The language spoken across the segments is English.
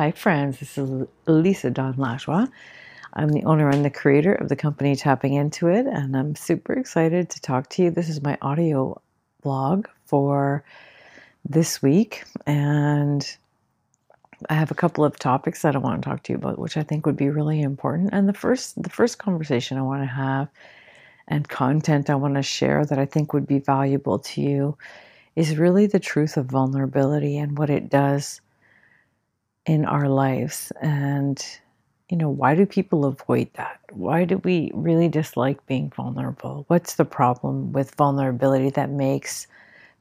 Hi, friends. This is Lisa Dawn LaJoie. I'm the owner and the creator of the company Tapping Into It, and I'm super excited to talk to you. This is my audio blog for this week, and I have a couple of topics that I want to talk to you about, which I think would be really important. And the first, the first conversation I want to have, and content I want to share that I think would be valuable to you, is really the truth of vulnerability and what it does in our lives. And you know, why do people avoid that? Why do we really dislike being vulnerable? What's the problem with vulnerability that makes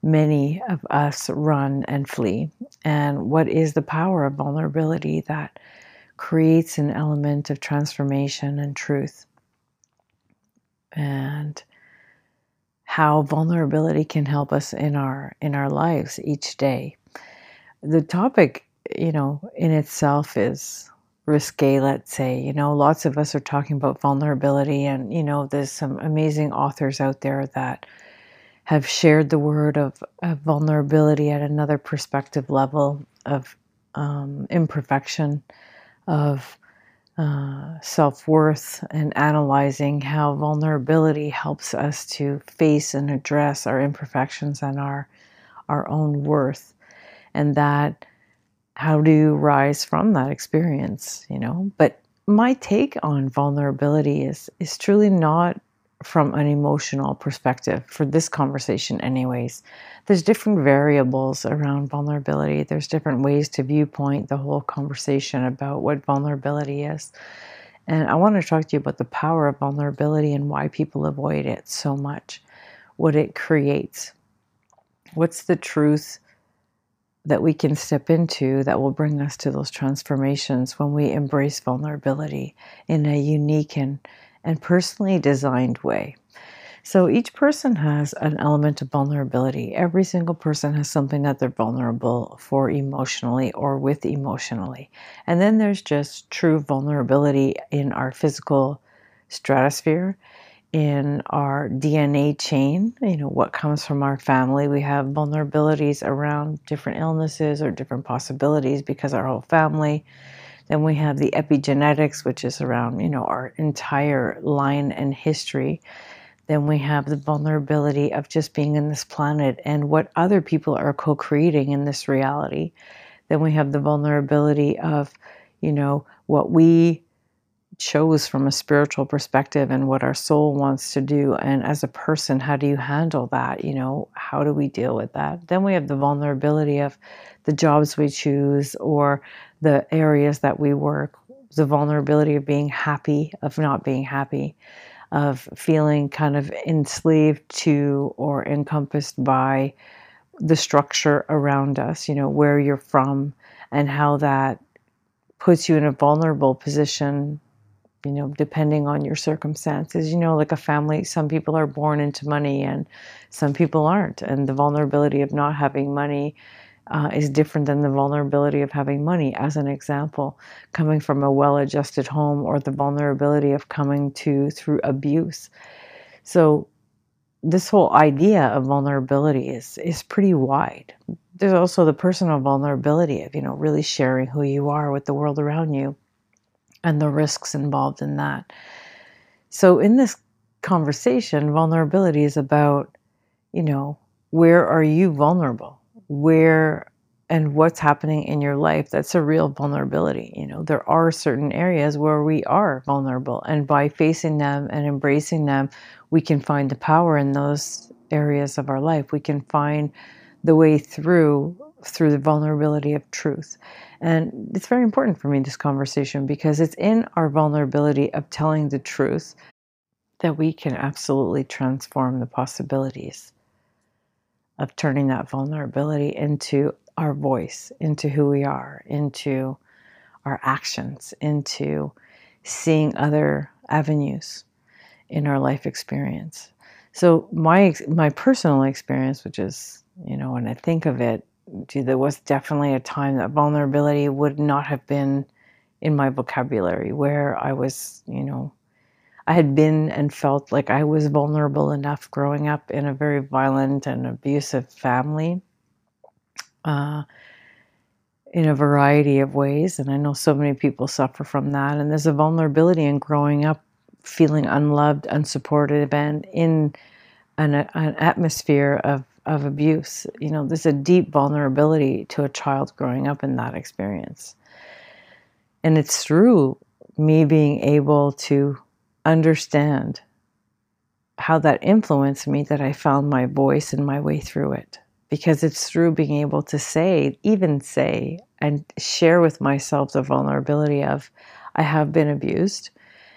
many of us run and flee? And what is the power of vulnerability that creates an element of transformation and truth? And how vulnerability can help us in our in our lives each day. The topic, you know, in itself is risque, let's say. You know, lots of us are talking about vulnerability, and, you know, there's some amazing authors out there that have shared the word of, of vulnerability at another perspective level of um, imperfection, of uh, self worth, and analyzing how vulnerability helps us to face and address our imperfections and our, our own worth. And that how do you rise from that experience, you know. But my take on vulnerability is is truly not from an emotional perspective for this conversation anyways. There's different variables around vulnerability. There's different ways to viewpoint the whole conversation about what vulnerability is. And i want to talk to you about the power of vulnerability and why people avoid it so much what it creates. What's the truth that we can step into that will bring us to those transformations when we embrace vulnerability in a unique and, and personally designed way. So each person has an element of vulnerability. Every single person has something that they're vulnerable for emotionally or with emotionally. And then there's just true vulnerability in our physical stratosphere in our DNA chain, you know, what comes from our family. We have vulnerabilities around different illnesses or different possibilities because our whole family. Then we have the epigenetics, which is around, you know, our entire line and history. Then we have the vulnerability of just being in this planet and what other people are co creating in this reality. Then we have the vulnerability of, you know, what we chose from a spiritual perspective and what our soul wants to do. And as a person how do you handle that? You know how do we deal with that? Then we have the vulnerability of the jobs we choose or the areas that we work the vulnerability of being happy of not being happy of feeling kind of enslaved to or encompassed by the structure around us you know where you're from and how that puts you in a vulnerable position you know, depending on your circumstances. You know, like a family, some people are born into money and some people aren't. And the vulnerability of not having money uh, is different than the vulnerability of having money, as an example, coming from a well adjusted home or the vulnerability of coming to through abuse. So, this whole idea of vulnerability is, is pretty wide. There's also the personal vulnerability of, you know, really sharing who you are with the world around you and the risks involved in that. So, in this conversation, vulnerability is about, you know, where are you vulnerable? Where and what's happening in your life that's a real vulnerability. You know, there are certain areas where we are vulnerable, and by facing them and embracing them, we can find the power in those areas of our life. We can find the way through through the vulnerability of truth. And it's very important for me, this conversation, because it's in our vulnerability of telling the truth that we can absolutely transform the possibilities of turning that vulnerability into our voice, into who we are, into our actions, into seeing other avenues in our life experience. So my my personal experience, which is you know when I think of it, there was definitely a time that vulnerability would not have been in my vocabulary where I was, you know, I had been and felt like I was vulnerable enough growing up in a very violent and abusive family. Uh, in a variety of ways. And I know so many people suffer from that. And there's a vulnerability in growing up feeling unloved, unsupported, and in an, an atmosphere of, of abuse. You know, there's a deep vulnerability to a child growing up in that experience. And it's through me being able to understand how that influenced me that I found my voice and my way through it. Because it's through being able to say, even say, and share with myself the vulnerability of, I have been abused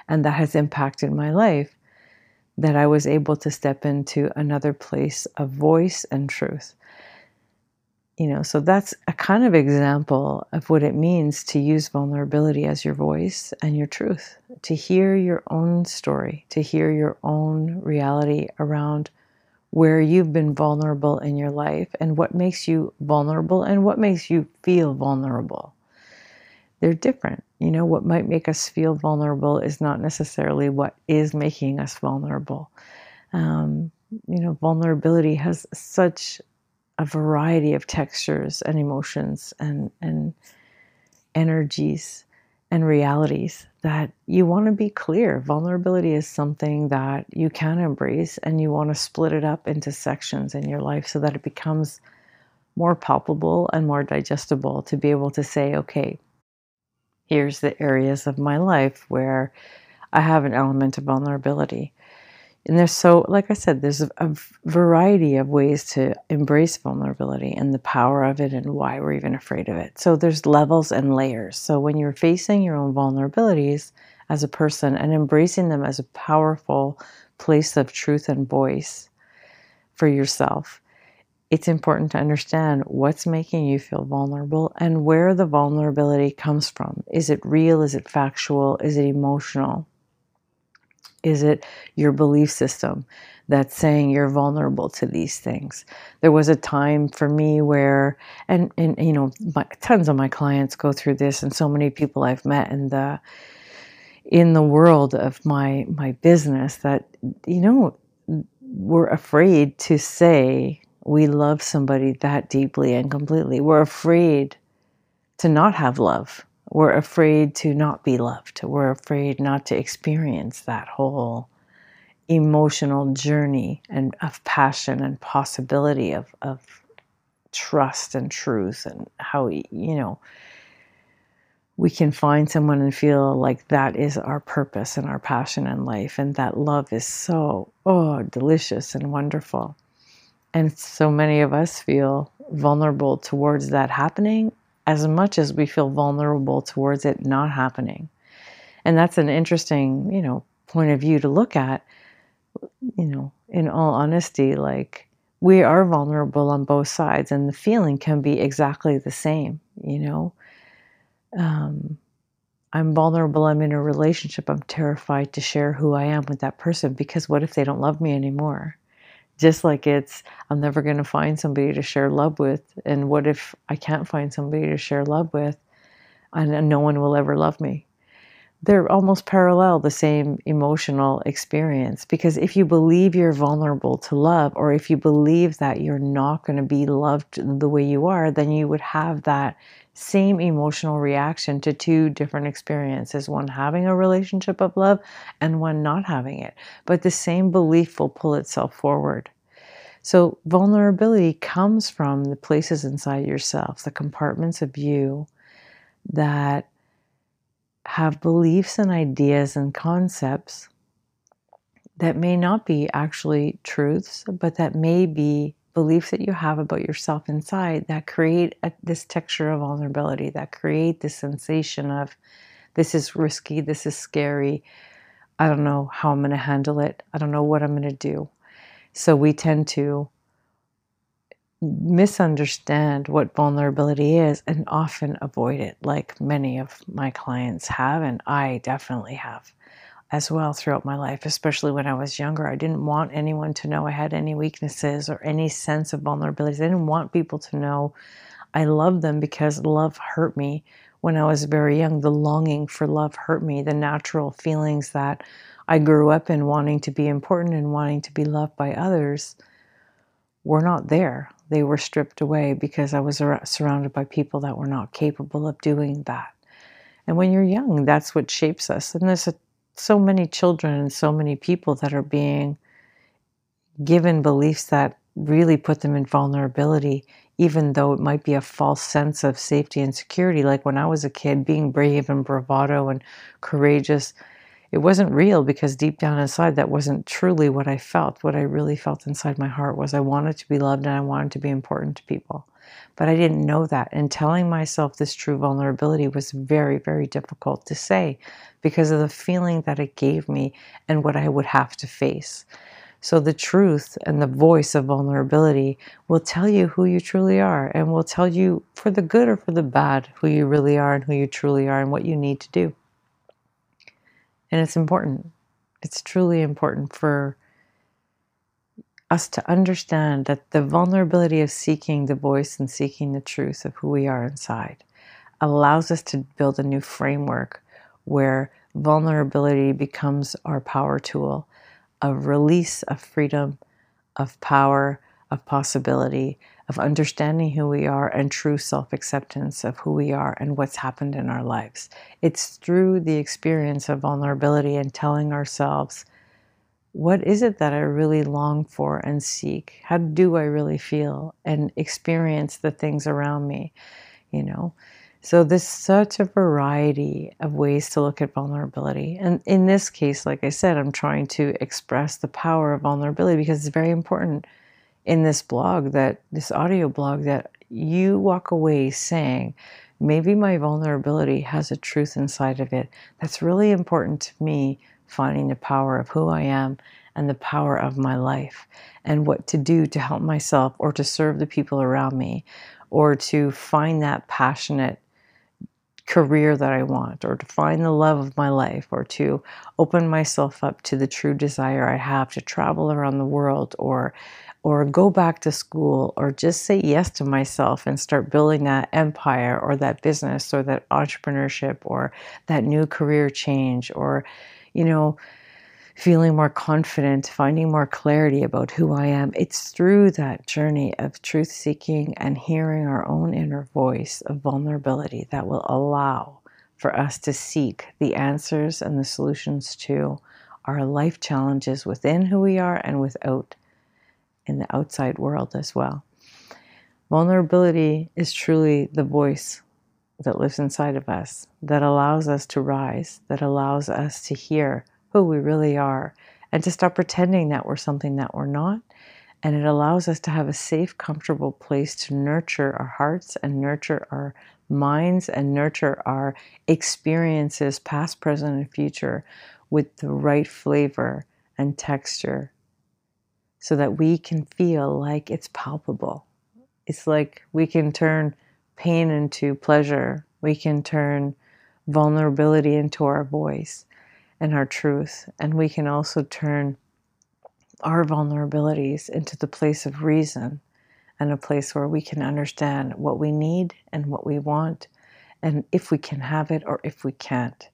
and that has impacted my life, that I was able to step into another place of voice and truth. You know so that's a kind of example of what it means to use vulnerability as your voice and your truth to hear your own story to hear your own reality around where you've been vulnerable in your life and what makes you vulnerable and what makes you feel vulnerable they're different you know what might make us feel vulnerable is not necessarily what is making us vulnerable um, you know vulnerability has such a variety of textures and emotions and, and energies and realities that you want to be clear. Vulnerability is something that you can embrace and you want to split it up into sections in your life so that it becomes more palpable and more digestible to be able to say, okay, here's the areas of my life where I have an element of vulnerability. And there's so, like I said, there's a, variety of ways to embrace vulnerability and the power of it and why we're even afraid of it. So there's levels and layers. So when you're facing your own vulnerabilities as a person and embracing them as a powerful place of truth and voice for yourself, it's important to understand what's making you feel vulnerable and where the vulnerability comes from. Is it real? Is it factual? Is it emotional? Is it your belief system that's saying you're vulnerable to these things? There was a time for me where, and, and you know, my, tons of my clients go through this, and so many people I've met in the in the world of my my business that you know we're afraid to say we love somebody that deeply and completely. We're afraid to not have love we're afraid to not be loved. We're afraid not to experience that whole emotional journey and of passion and possibility of, of trust and truth and how you know we can find someone and feel like that is our purpose and our passion in life and that love is so oh delicious and wonderful and so many of us feel vulnerable towards that happening as much as we feel vulnerable towards it not happening. And that's an interesting, you know, point of view to look at. You know, in all honesty, like we are vulnerable on both sides, and the feeling can be exactly the same. You know, um, I'm vulnerable. I'm in a relationship. I'm terrified to share who I am with that person because what if they don't love me anymore? Just like it's i'm never going to find somebody to share love with and what if i can't find somebody to share love with and no one will ever love me they're almost parallel the same emotional experience because if you believe you're vulnerable to love or if you believe that you're not going to be loved the way you are then you would have that same emotional reaction to two different experiences one having a relationship of love and one not having it. But the same belief will pull itself forward. So, vulnerability comes from the places inside yourself, the compartments of you that have beliefs and ideas and concepts that may not be actually truths, but that may be beliefs that you have about yourself inside that create a, this texture of vulnerability, that create this sensation of this is risky, this is scary. I don't know how I'm going to handle it. I don't know what I'm going to do. So we tend to misunderstand what vulnerability is and often avoid it, like many of my clients have, and I definitely have as well throughout my life, especially when I was younger. I didn't want anyone to know I had any weaknesses or any sense of vulnerabilities. I didn't want people to know I loved them because love hurt me when I was very young. The longing for love hurt me, the natural feelings that I grew up in wanting to be important and wanting to be loved by others were not there. They were stripped away because I was surrounded by people that were not capable of doing that. And when you're young, that's what shapes us. And there's a, so many children and so many people that are being given beliefs that really put them in vulnerability, even though it might be a false sense of safety and security. Like when I was a kid, being brave and bravado and courageous it wasn't real because deep down inside that wasn't truly what I felt. What I really felt inside my heart was I wanted to be loved and I wanted to be important to people. But I didn't know that. And telling myself this true vulnerability was very, very difficult to say because of the feeling that it gave me and what I would have to face. So, the truth and the voice of vulnerability will tell you who you truly are and will tell you for the good or for the bad who you really are and who you truly are and what you need to do. And it's important. It's truly important for us to understand that the vulnerability of seeking the voice and seeking the truth of who we are inside allows us to build a new framework where vulnerability becomes our power tool of release, of freedom, of power, of possibility, of understanding who we are and true self acceptance of who we are and what's happened in our lives. It's through the experience of vulnerability and telling ourselves, what is it that I really long for and seek? How do I really feel and experience the things around me? You know, so there's such a variety of ways to look at vulnerability. And in this case, like I said, I'm trying to express the power of vulnerability because it's very important in this blog that this audio blog that you walk away saying maybe my vulnerability has a truth inside of it that's really important to me finding the power of who I am and the power of my life and what to do to help myself or to serve the people around me or to find that passionate career that I want, or to find the love of my life, or to open myself up to the true desire I have to travel around the world, or or go back to school, or just say yes to myself and start building that empire, or that business, or that entrepreneurship, or that new career change, or you know feeling more confident, finding more clarity about who I am. It's through that journey of truth seeking and hearing our own inner voice of vulnerability that will allow for us to seek the answers and the solutions to our life challenges within who we are and without in the outside world as well. Vulnerability is truly the voice that lives inside of us, that allows us to rise, that allows us to hear who we really are and to stop pretending that we're something that we're not. And it allows us to have a safe, comfortable place to nurture our hearts and nurture our minds and nurture our experiences, past, present, and future, with the right flavor and texture so that we can feel like it's palpable. It's like we can turn pain into pleasure, we can turn vulnerability into our voice and our truth. And we can also turn our vulnerabilities into the place of reason and a place where we can understand what we need and what we want and if we can have it or if we can't.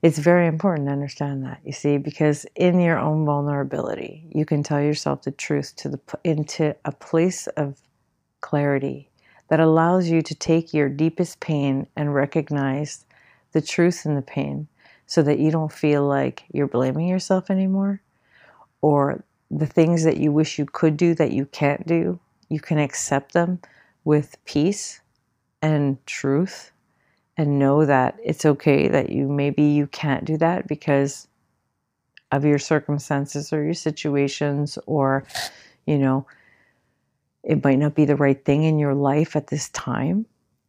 It's very important to understand that, you see, because in your own vulnerability, you can tell yourself the truth to the into a place of clarity that allows you to take your deepest pain and recognize the truth in the pain so that you don't feel like you're blaming yourself anymore? Or the things that you wish you could do that you can't do, you can accept them with peace and truth and know that it's okay that you maybe you can't do that because of your circumstances or your situations or you know it might not be the right thing in your life at this time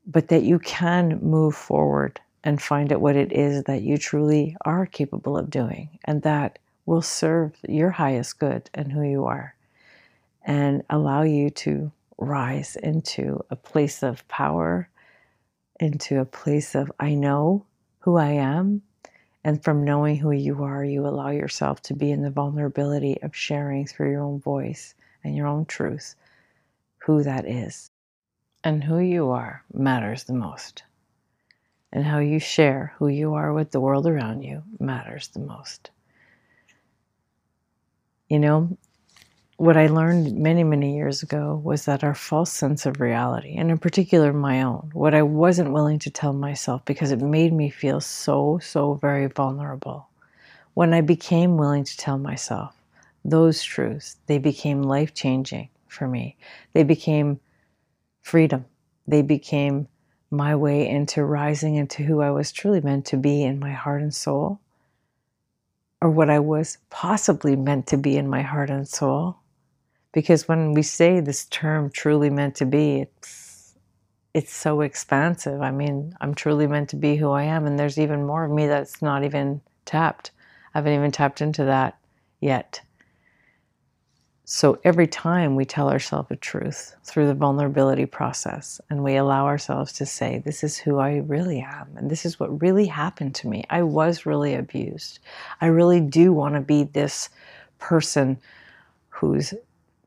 but that you can move forward and find out what it is that you truly are capable of doing and that will serve your highest good and who you are and allow you to rise into a place of power, into a place of I know who I am. And from knowing who you are, you allow yourself to be in the vulnerability of sharing through your own voice and your own truth who that is. And who you are matters the most and how you share who you are with the world around you matters the most. You know, what I learned many, many years ago was that our false sense of reality, and in particular my own, what I wasn't willing to tell myself because it made me feel so, so very vulnerable. When I became willing to tell myself those truths, they became life changing for me. They became freedom. They became my way into rising into who I was truly meant to be in my heart and soul, or what I was possibly meant to be in my heart and soul. Because when we say this term truly meant to be it's it's so expansive. I mean i'm truly meant to be who i am and there's even more of me that's not even tapped. I haven't even tapped into that yet so every time we tell ourselves a truth through the vulnerability process and we allow ourselves to say, This is who I really am, and this is what really happened to me. I was really abused. I really do want to be this person who's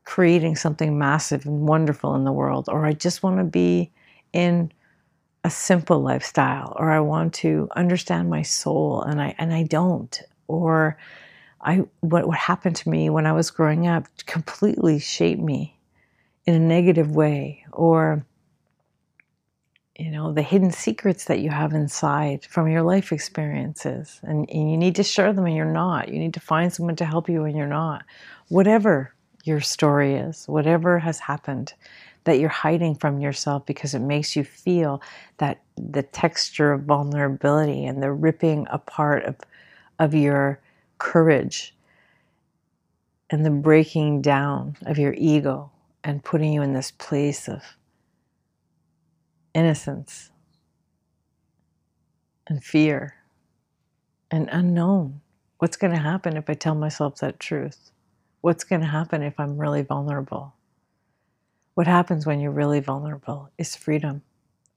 creating something massive and wonderful in the world, or I just want to be in a simple lifestyle, or I want to understand my soul and I and I don't, or I what what happened to me when I was growing up completely shaped me in a negative way, or you know the hidden secrets that you have inside from your life experiences. And, and you need to share them and you're not. You need to find someone to help you and you're not. Whatever your story is, whatever has happened that you're hiding from yourself because it makes you feel that the texture of vulnerability and the ripping apart of, of your courage and the breaking down of your ego and putting you in this place of innocence and fear and unknown. What's going to happen if I tell myself that truth? what's going to happen if I'm really vulnerable? What happens when you're really vulnerable is freedom,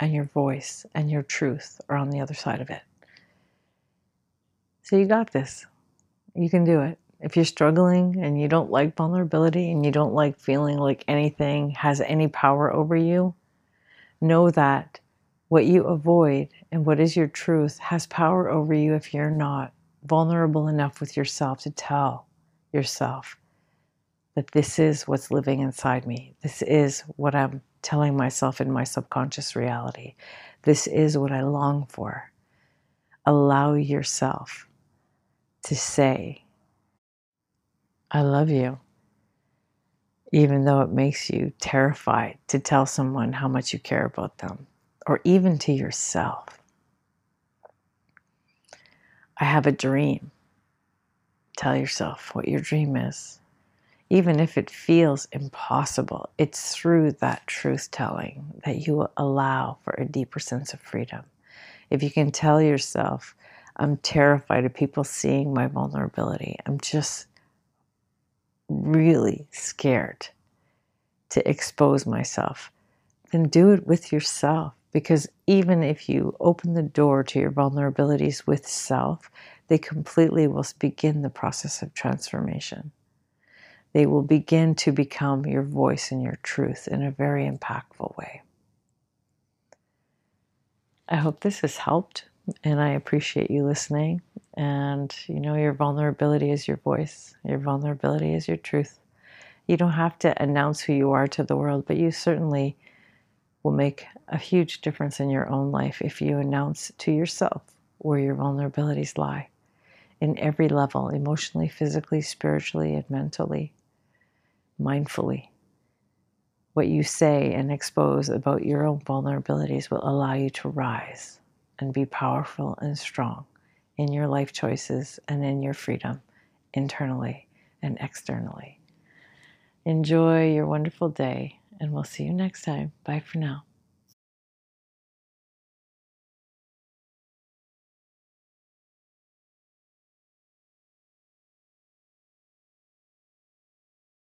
and your voice and your truth are on the other side of it. So you got this. You can do it. If you're struggling and you don't like vulnerability and you don't like feeling like anything has any power over you, know that what you avoid and what is your truth has power over you if you're not vulnerable enough with yourself to tell yourself that this is what's living inside me. This is what I'm telling myself in my subconscious reality. This is what I long for. Allow yourself to say, I love you, even though it makes you terrified to tell someone how much you care about them, or even to yourself. I have a dream. Tell yourself what your dream is even if it feels impossible, it's through that truth telling that you will allow for a deeper sense of freedom. If you can tell yourself, I'm terrified of people seeing my vulnerability, I'm just really scared to expose myself, then do it with yourself. Because even if you open the door to your vulnerabilities with self, they completely will begin the process of transformation they will begin to become your voice and your truth in a very impactful way. I hope this has helped and I appreciate you listening. And you know, your vulnerability is your voice, your vulnerability is your truth. You don't have to announce who you are to the world, but you certainly will make a huge difference in your own life if you announce to yourself where your vulnerabilities lie in every level emotionally, physically, spiritually, and mentally mindfully. What you say and expose about your own vulnerabilities will allow you to rise and be powerful and strong in your life choices and in your freedom internally and externally. Enjoy your wonderful day, and we'll see you next time. Bye for now.